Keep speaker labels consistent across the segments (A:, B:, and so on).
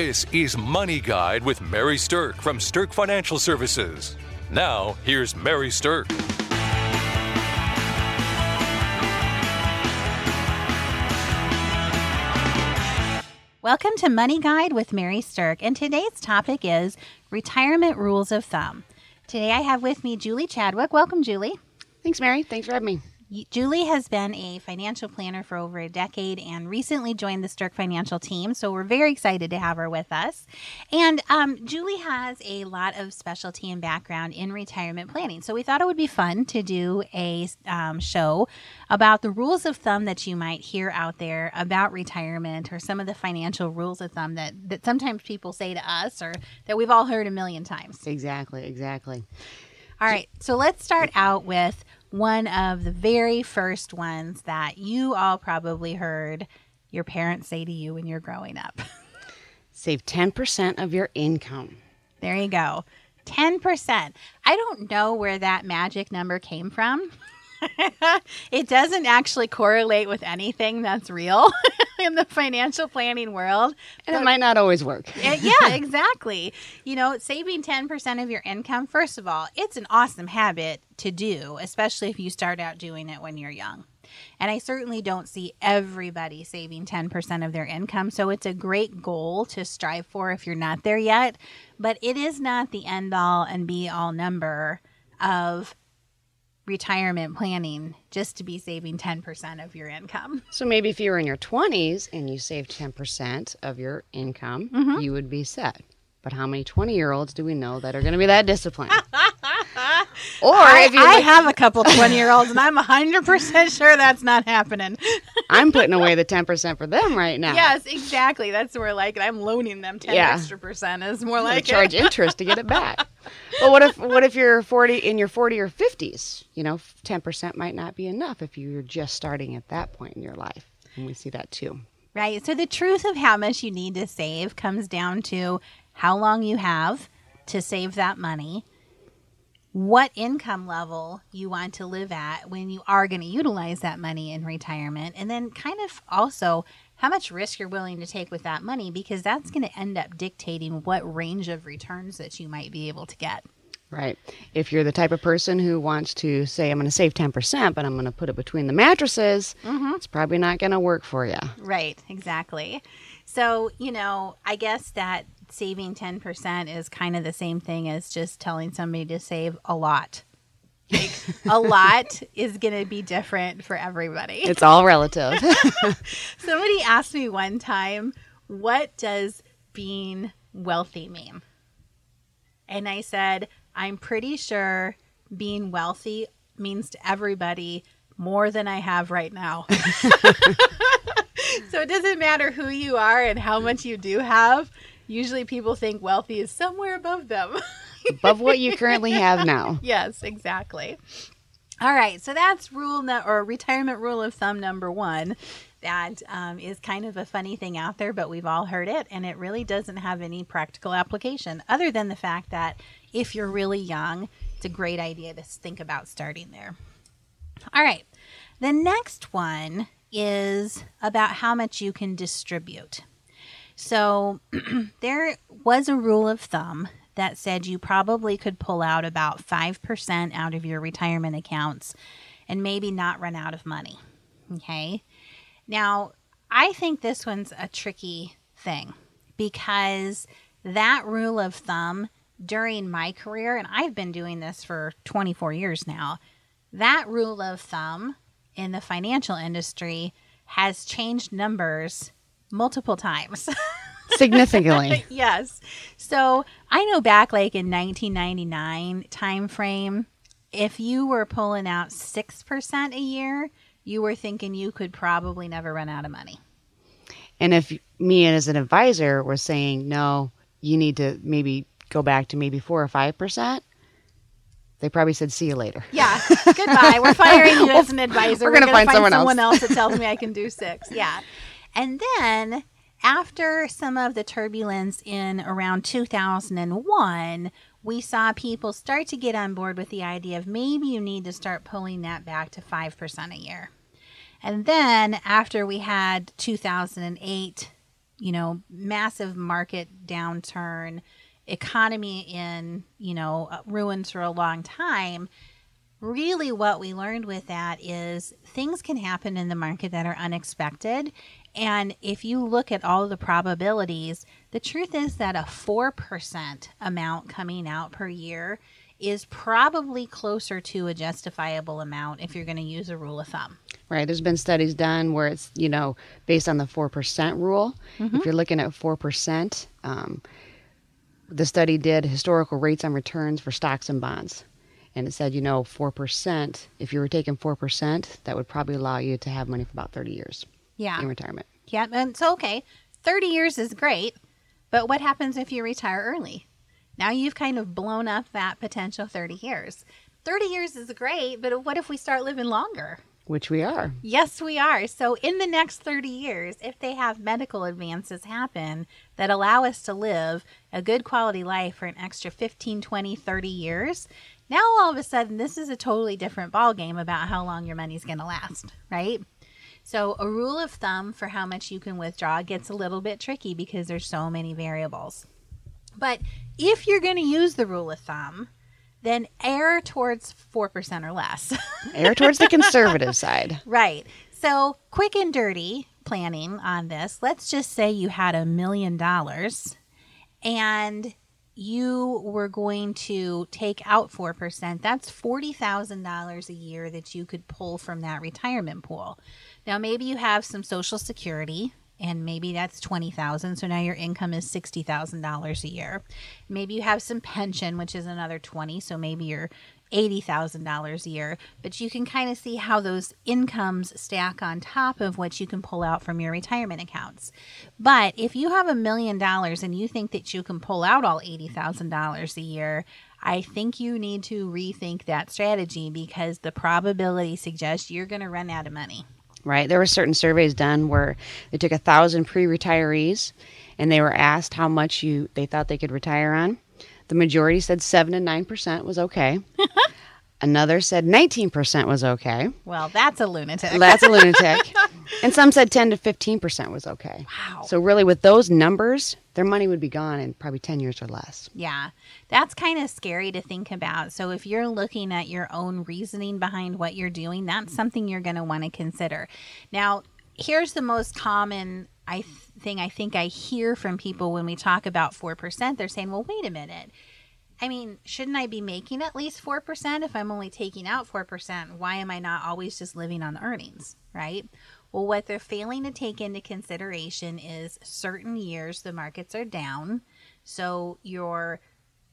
A: This is Money Guide with Mary Sterk from Sterk Financial Services. Now, here's Mary Sterk.
B: Welcome to Money Guide with Mary Sterk, and today's topic is retirement rules of thumb. Today I have with me Julie Chadwick. Welcome, Julie.
C: Thanks, Mary. Thanks for having me.
B: Julie has been a financial planner for over a decade and recently joined the Sterk Financial team. So we're very excited to have her with us. And um, Julie has a lot of specialty and background in retirement planning. So we thought it would be fun to do a um, show about the rules of thumb that you might hear out there about retirement or some of the financial rules of thumb that, that sometimes people say to us or that we've all heard a million times.
C: Exactly, exactly.
B: All right. So let's start out with one of the very first ones that you all probably heard your parents say to you when you're growing up.
C: Save 10% of your income.
B: There you go. 10%. I don't know where that magic number came from. it doesn't actually correlate with anything that's real in the financial planning world.
C: And it might not always work.
B: Eh, yeah, exactly. You know, saving 10% of your income, first of all, it's an awesome habit to do, especially if you start out doing it when you're young. And I certainly don't see everybody saving 10% of their income. So it's a great goal to strive for if you're not there yet. But it is not the end all and be all number of retirement planning just to be saving 10% of your income.
C: So maybe if you were in your 20s and you saved 10% of your income, mm-hmm. you would be set. But how many 20 year olds do we know that are going to be that disciplined?
B: or I, if you I have a couple 20 year olds and I'm 100% sure that's not happening.
C: I'm putting away the 10% for them right now.
B: Yes, exactly. That's where like I'm loaning them 10 yeah. extra percent is more like
C: charge interest to get it back. But what if what if you're 40 in your 40 or 50s? You know, 10% might not be enough if you're just starting at that point in your life. And we see that too.
B: Right. So the truth of how much you need to save comes down to how long you have to save that money, what income level you want to live at when you are going to utilize that money in retirement, and then kind of also how much risk you're willing to take with that money because that's going to end up dictating what range of returns that you might be able to get.
C: Right. If you're the type of person who wants to say, I'm going to save 10%, but I'm going to put it between the mattresses, mm-hmm. it's probably not going to work for you.
B: Right, exactly. So, you know, I guess that saving 10% is kind of the same thing as just telling somebody to save a lot. Like, a lot is going to be different for everybody.
C: It's all relative.
B: Somebody asked me one time, what does being wealthy mean? And I said, I'm pretty sure being wealthy means to everybody more than I have right now. so it doesn't matter who you are and how much you do have. Usually people think wealthy is somewhere above them.
C: above what you currently have now.
B: Yes, exactly. All right, so that's rule no- or retirement rule of thumb number one. That um, is kind of a funny thing out there, but we've all heard it, and it really doesn't have any practical application other than the fact that if you're really young, it's a great idea to think about starting there. All right, the next one is about how much you can distribute. So there was a rule of thumb that said you probably could pull out about 5% out of your retirement accounts and maybe not run out of money. Okay. Now, I think this one's a tricky thing because that rule of thumb during my career, and I've been doing this for 24 years now, that rule of thumb in the financial industry has changed numbers multiple times.
C: Significantly.
B: yes. So I know back like in 1999 time frame, if you were pulling out 6% a year, you were thinking you could probably never run out of money.
C: And if me as an advisor were saying, no, you need to maybe go back to maybe four or 5%, they probably said, "See you later."
B: Yeah, goodbye. We're firing you as an advisor.
C: We're, We're going to find, someone,
B: someone
C: else.
B: else that tells me I can do six. Yeah, and then after some of the turbulence in around 2001, we saw people start to get on board with the idea of maybe you need to start pulling that back to 5% a year. And then after we had 2008 you know, massive market downturn, economy in, you know, uh, ruins for a long time, really what we learned with that is things can happen in the market that are unexpected. And if you look at all the probabilities, the truth is that a 4% amount coming out per year is probably closer to a justifiable amount if you're going to use a rule of thumb.
C: Right. There's been studies done where it's, you know, based on the 4% rule. If you're looking at 4%, um, the study did historical rates on returns for stocks and bonds. And it said, you know, 4%, if you were taking 4%, that would probably allow you to have money for about 30 years
B: Yeah.
C: in retirement.
B: Yeah. And so, okay, 30 years is great. But what happens if you retire early? Now you've kind of blown up that potential 30 years. 30 years is great, but what if we start living longer?
C: Which we are.
B: Yes, we are. So, in the next 30 years, if they have medical advances happen that allow us to live a good quality life for an extra 15, 20, 30 years, now all of a sudden this is a totally different ballgame about how long your money's going to last, right? So, a rule of thumb for how much you can withdraw gets a little bit tricky because there's so many variables. But if you're going to use the rule of thumb, then err towards 4% or less.
C: Err towards the conservative side.
B: Right. So, quick and dirty planning on this. Let's just say you had a million dollars and you were going to take out 4%. That's $40,000 a year that you could pull from that retirement pool. Now, maybe you have some social security and maybe that's 20,000 so now your income is $60,000 a year. Maybe you have some pension which is another 20 so maybe you're $80,000 a year, but you can kind of see how those incomes stack on top of what you can pull out from your retirement accounts. But if you have a million dollars and you think that you can pull out all $80,000 a year, I think you need to rethink that strategy because the probability suggests you're going to run out of money.
C: Right? There were certain surveys done where they took a thousand pre-retirees, and they were asked how much you they thought they could retire on. The majority said seven and nine percent was okay. Another said nineteen percent was okay.
B: Well, that's a lunatic.
C: That's a lunatic. and some said ten to fifteen percent was okay.
B: Wow.
C: So really, with those numbers, their money would be gone in probably ten years or less.
B: Yeah, that's kind of scary to think about. So, if you're looking at your own reasoning behind what you're doing, that's something you're going to want to consider. Now, here's the most common I th- thing I think I hear from people when we talk about 4%. They're saying, well, wait a minute. I mean, shouldn't I be making at least 4% if I'm only taking out 4%? Why am I not always just living on the earnings, right? Well, what they're failing to take into consideration is certain years the markets are down. So you're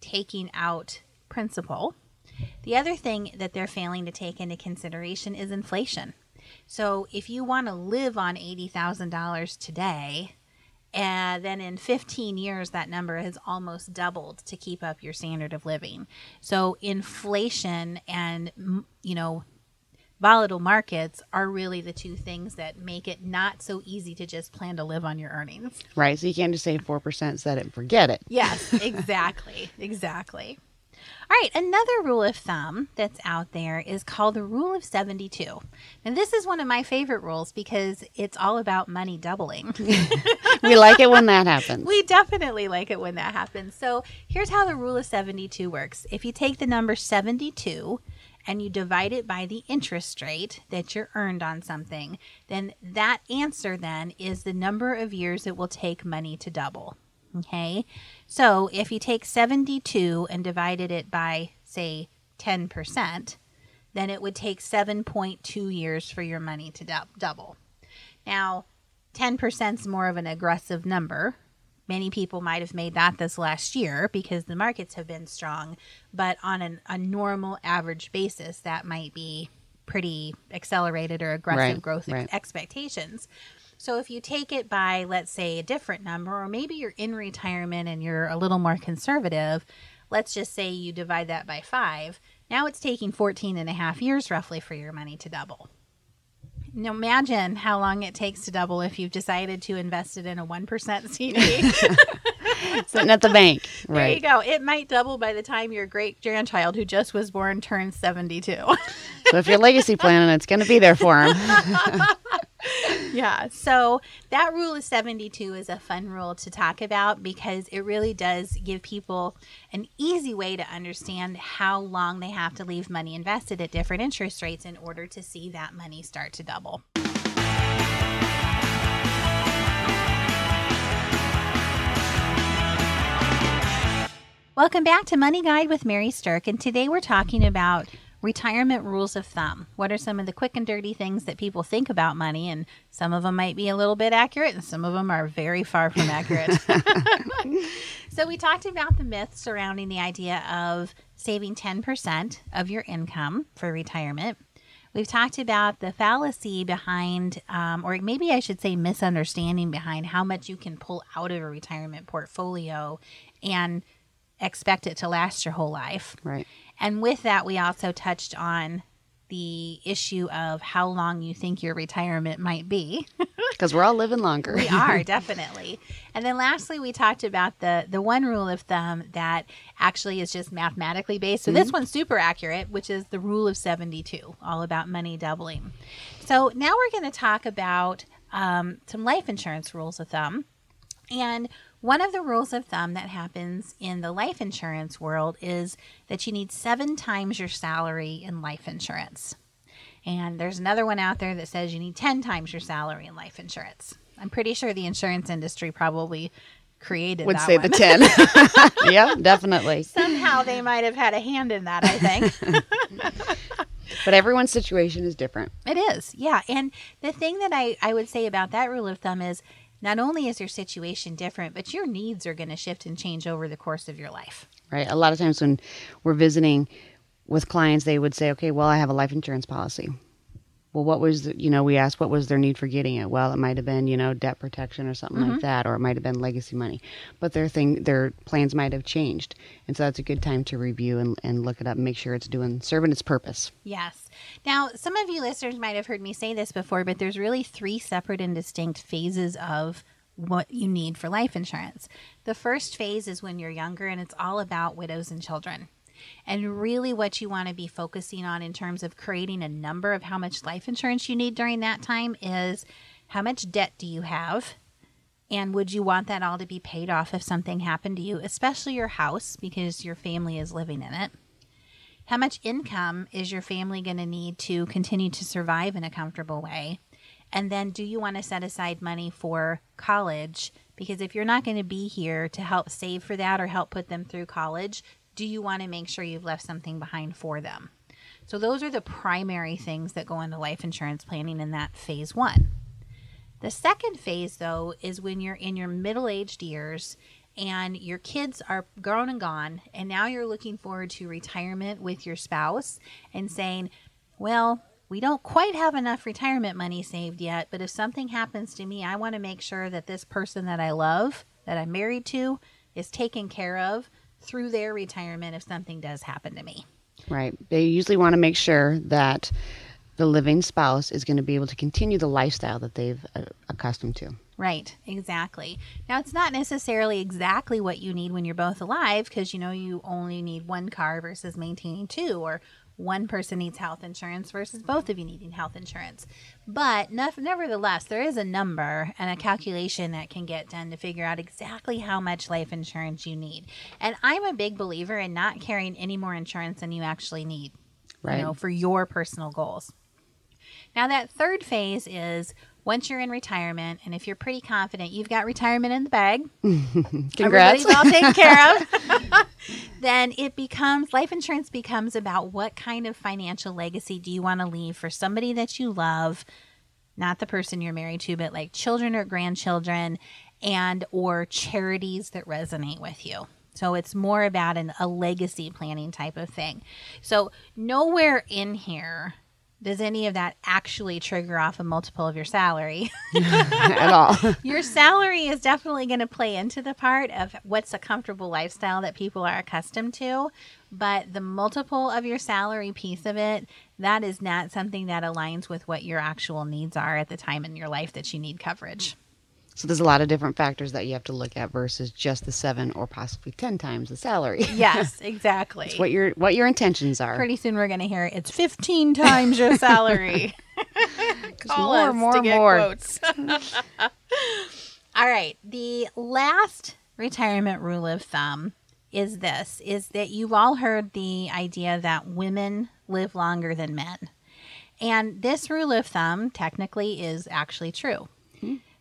B: taking out principal. The other thing that they're failing to take into consideration is inflation. So if you want to live on $80,000 today, and then in 15 years that number has almost doubled to keep up your standard of living. So inflation and you know volatile markets are really the two things that make it not so easy to just plan to live on your earnings.
C: Right. So you can't just say four percent, set it and forget it.
B: Yes, exactly. exactly. All right, another rule of thumb that's out there is called the rule of 72. And this is one of my favorite rules because it's all about money doubling.
C: We like it when that happens.
B: we definitely like it when that happens. So, here's how the rule of 72 works. If you take the number 72 and you divide it by the interest rate that you're earned on something, then that answer then is the number of years it will take money to double. Okay? So, if you take 72 and divided it by say 10%, then it would take 7.2 years for your money to dou- double. Now, 10% is more of an aggressive number. Many people might have made that this last year because the markets have been strong, but on an, a normal average basis, that might be pretty accelerated or aggressive
C: Right,
B: growth
C: right.
B: expectations. So if you take it by, let's say, a different number, or maybe you're in retirement and you're a little more conservative, let's just say you divide that by five. Now it's taking 14 and a half years roughly for your money to double. Now imagine how long it takes to double if you've decided to invest it in a 1% CD.
C: Sitting at the bank.
B: There you go. It might double by the time your great grandchild who just was born turns 72.
C: So if you're legacy planning, it's going to be there for them.
B: yeah. So that rule of 72 is a fun rule to talk about because it really does give people an easy way to understand how long they have to leave money invested at different interest rates in order to see that money start to double. Welcome back to Money Guide with Mary Sterk, and today we're talking about retirement rules of thumb. What are some of the quick and dirty things that people think about money? And some of them might be a little bit accurate, and some of them are very far from accurate. so, we talked about the myths surrounding the idea of saving 10% of your income for retirement. We've talked about the fallacy behind, um, or maybe I should say, misunderstanding behind how much you can pull out of a retirement portfolio and expect it to last your whole life.
C: Right.
B: And with that, we also touched on the issue of how long you think your retirement might be.
C: Because we're all living longer.
B: we are definitely. And then lastly, we talked about the the one rule of thumb that actually is just mathematically based. So mm-hmm. this one's super accurate, which is the rule of 72, all about money doubling. So now we're going to talk about um, some life insurance rules of thumb. And one of the rules of thumb that happens in the life insurance world is that you need seven times your salary in life insurance. And there's another one out there that says you need 10 times your salary in life insurance. I'm pretty sure the insurance industry probably created
C: would say
B: one.
C: the 10 yeah definitely
B: somehow they might have had a hand in that i think
C: but everyone's situation is different
B: it is yeah and the thing that I, I would say about that rule of thumb is not only is your situation different, but your needs are going to shift and change over the course of your life.
C: Right. A lot of times when we're visiting with clients, they would say, okay, well, I have a life insurance policy well, what was, the, you know, we asked what was their need for getting it? Well, it might have been, you know, debt protection or something mm-hmm. like that, or it might have been legacy money. But their thing, their plans might have changed. And so that's a good time to review and, and look it up and make sure it's doing, serving its purpose.
B: Yes. Now, some of you listeners might have heard me say this before, but there's really three separate and distinct phases of what you need for life insurance. The first phase is when you're younger, and it's all about widows and children. And really, what you want to be focusing on in terms of creating a number of how much life insurance you need during that time is how much debt do you have? And would you want that all to be paid off if something happened to you, especially your house, because your family is living in it? How much income is your family going to need to continue to survive in a comfortable way? And then, do you want to set aside money for college? Because if you're not going to be here to help save for that or help put them through college, do you want to make sure you've left something behind for them? So, those are the primary things that go into life insurance planning in that phase one. The second phase, though, is when you're in your middle aged years and your kids are grown and gone, and now you're looking forward to retirement with your spouse and saying, Well, we don't quite have enough retirement money saved yet, but if something happens to me, I want to make sure that this person that I love, that I'm married to, is taken care of through their retirement if something does happen to me.
C: Right. They usually want to make sure that the living spouse is going to be able to continue the lifestyle that they've uh, accustomed to.
B: Right, exactly. Now, it's not necessarily exactly what you need when you're both alive because you know you only need one car versus maintaining two, or one person needs health insurance versus both of you needing health insurance. But nevertheless, there is a number and a calculation that can get done to figure out exactly how much life insurance you need. And I'm a big believer in not carrying any more insurance than you actually need, right. you know, for your personal goals. Now, that third phase is once you're in retirement, and if you're pretty confident you've got retirement in the bag,
C: congrats,
B: everybody's all taken care of, then it becomes life insurance becomes about what kind of financial legacy do you want to leave for somebody that you love, not the person you're married to, but like children or grandchildren, and or charities that resonate with you. So it's more about an, a legacy planning type of thing. So nowhere in here does any of that actually trigger off a multiple of your salary
C: at all?
B: your salary is definitely going to play into the part of what's a comfortable lifestyle that people are accustomed to, but the multiple of your salary piece of it, that is not something that aligns with what your actual needs are at the time in your life that you need coverage.
C: So there's a lot of different factors that you have to look at versus just the seven or possibly ten times the salary.
B: Yes, exactly.
C: what your what your intentions are.
B: Pretty soon we're going to hear it's fifteen times your salary. Call
C: more,
B: us
C: more,
B: to get
C: more.
B: quotes. All right. The last retirement rule of thumb is this is that you've all heard the idea that women live longer than men. And this rule of thumb technically is actually true.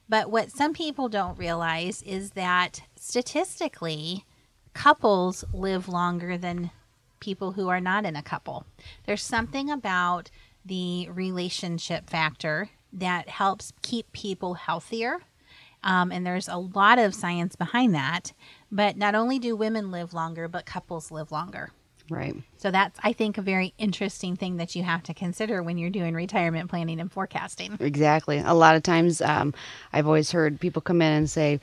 B: But what some people don't realize is that statistically, couples live longer than people who are not in a couple. There's something about the relationship factor that helps keep people healthier. Um, and there's a lot of science behind that. But not only do women live longer, but couples live longer.
C: Right.
B: So that's, I think, a very interesting thing that you have to consider when you're doing retirement planning and forecasting.
C: Exactly. A lot of times, um, I've always heard people come in and say,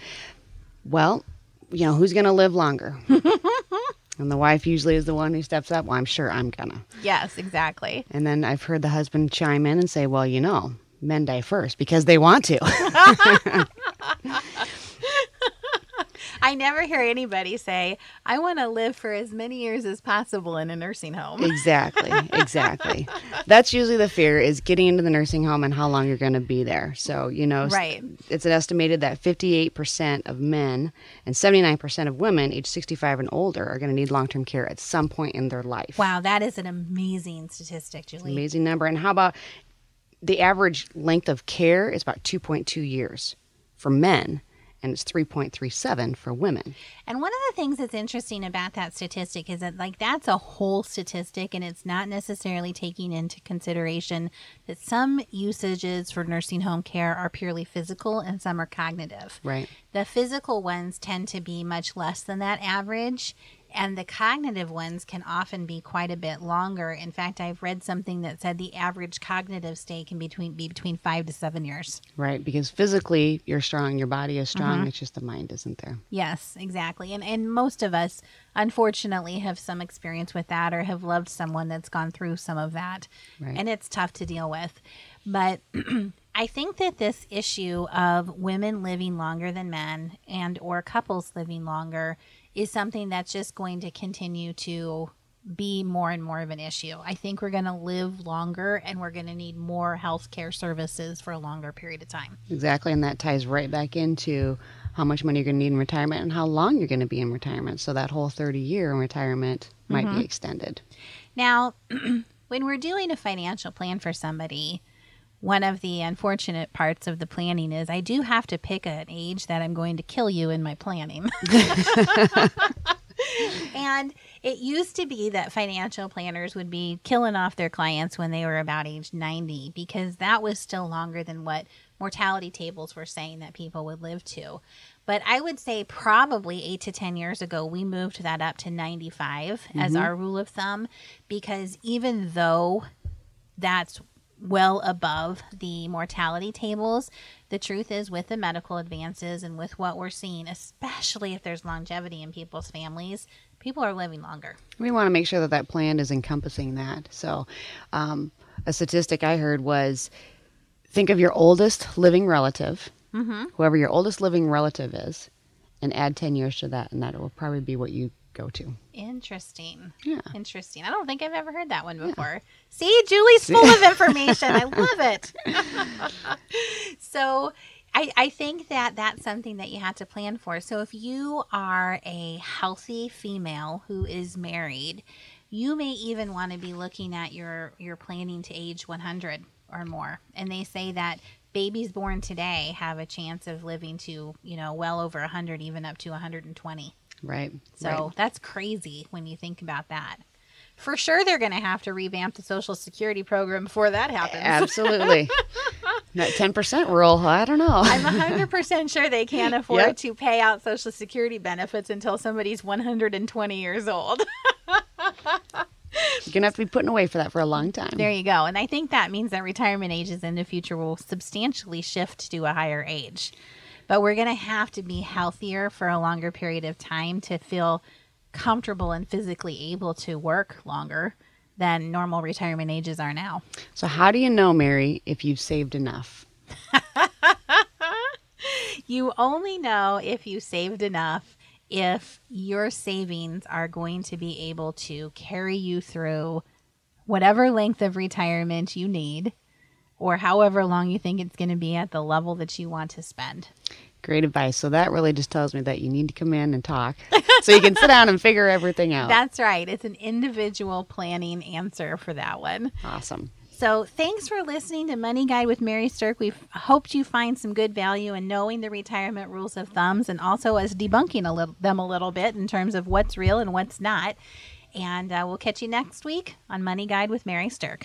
C: "Well, you know, who's going to live longer?" and the wife usually is the one who steps up. Well, I'm sure I'm gonna.
B: Yes, exactly.
C: And then I've heard the husband chime in and say, "Well, you know, men die first because they want to."
B: I never hear anybody say, I want to live for as many years as possible in a nursing home.
C: exactly. Exactly. That's usually the fear is getting into the nursing home and how long you're going to be there. So, you know,
B: Right.
C: it's an estimated that 58% of men and 79% of women age 65 and older are going to need long-term care at some point in their life.
B: Wow, that is an amazing statistic, Julie.
C: Amazing number. And how about the average length of care is about 2.2 years for men and it's 3.37 for women.
B: And one of the things that's interesting about that statistic is that, like, that's a whole statistic, and it's not necessarily taking into consideration that some usages for nursing home care are purely physical and some are cognitive.
C: Right.
B: The physical ones tend to be much less than that average, and the cognitive ones can often be quite a bit longer. In fact, I've read something that said the average cognitive stay can between, be between five to seven years.
C: Right, because physically you're strong, your body is strong, uh-huh. it's just the mind isn't there.
B: Yes, exactly. And and most of us unfortunately have some experience with that or have loved someone that's gone through some of that.
C: Right.
B: And it's tough to deal with. But I think that this issue of women living longer than men and or couples living longer is something that's just going to continue to be more and more of an issue. I think we're going to live longer and we're going to need more health care services for a longer period of time.
C: Exactly, and that ties right back into how much money you're going to need in retirement and how long you're going to be in retirement. So that whole 30 year in retirement might be mm-hmm. extended.
B: Now, when we're doing a financial plan for somebody, one of the unfortunate parts of the planning is I do have to pick an age that I'm going to kill you in my planning. and it used to be that financial planners would be killing off their clients when they were about age 90 because that was still longer than what mortality tables were saying that people would live to. But I would say probably eight to 10 years ago, we moved that up to 95 as mm-hmm. our rule of thumb because even though that's well above the mortality tables. The truth is, with the medical advances and with what we're seeing, especially if there's longevity in people's families, people are living longer.
C: We want to make sure that that plan is encompassing that. So, um, a statistic I heard was think of your oldest living relative, whoever your oldest living relative is, and add 10 years to that, and that will probably be what you go to.
B: Interesting.
C: Yeah.
B: Interesting. I don't think I've ever heard that one before. See, Julie's full of information. I love it. so, I, I think that that's something that you have to plan for. So, if you are a healthy female who is married, you may even want to be looking at your your planning to age 100 or more. And they say that babies born today have a chance of living to, you know, well over 100, even up to 120.
C: Right.
B: So
C: right.
B: that's crazy when you think about that. For sure, they're going to have to revamp the Social Security program before that happens.
C: Absolutely. that 10% rule, I don't know.
B: I'm 100% sure they can't afford
C: Yep.
B: to pay out Social Security benefits until somebody's 120 years old.
C: You're going to have to be putting away for that for a long time.
B: there you go. And I think that means that retirement ages in the future will substantially shift to a higher age. But we're going to have to be healthier for a longer period of time to feel comfortable and physically able to work longer than normal retirement ages are now.
C: So, how do you know, Mary, if you've saved enough?
B: You only know if you saved enough if your savings are going to be able to carry you through whatever length of retirement you need or however long you think it's going to be at the level that you want to spend.
C: Great advice. So that really just tells me that you need to come in and talk so you can sit down and figure everything out.
B: That's right. It's an individual planning answer for that one.
C: awesome.
B: So, thanks for listening to Money Guide with Mary Sterk. We've hoped you find some good value in knowing the retirement rules of thumbs and also as debunking a little, them a little bit in terms of what's real and what's not. And uh, we'll catch you next week on Money Guide with Mary
D: Sterk.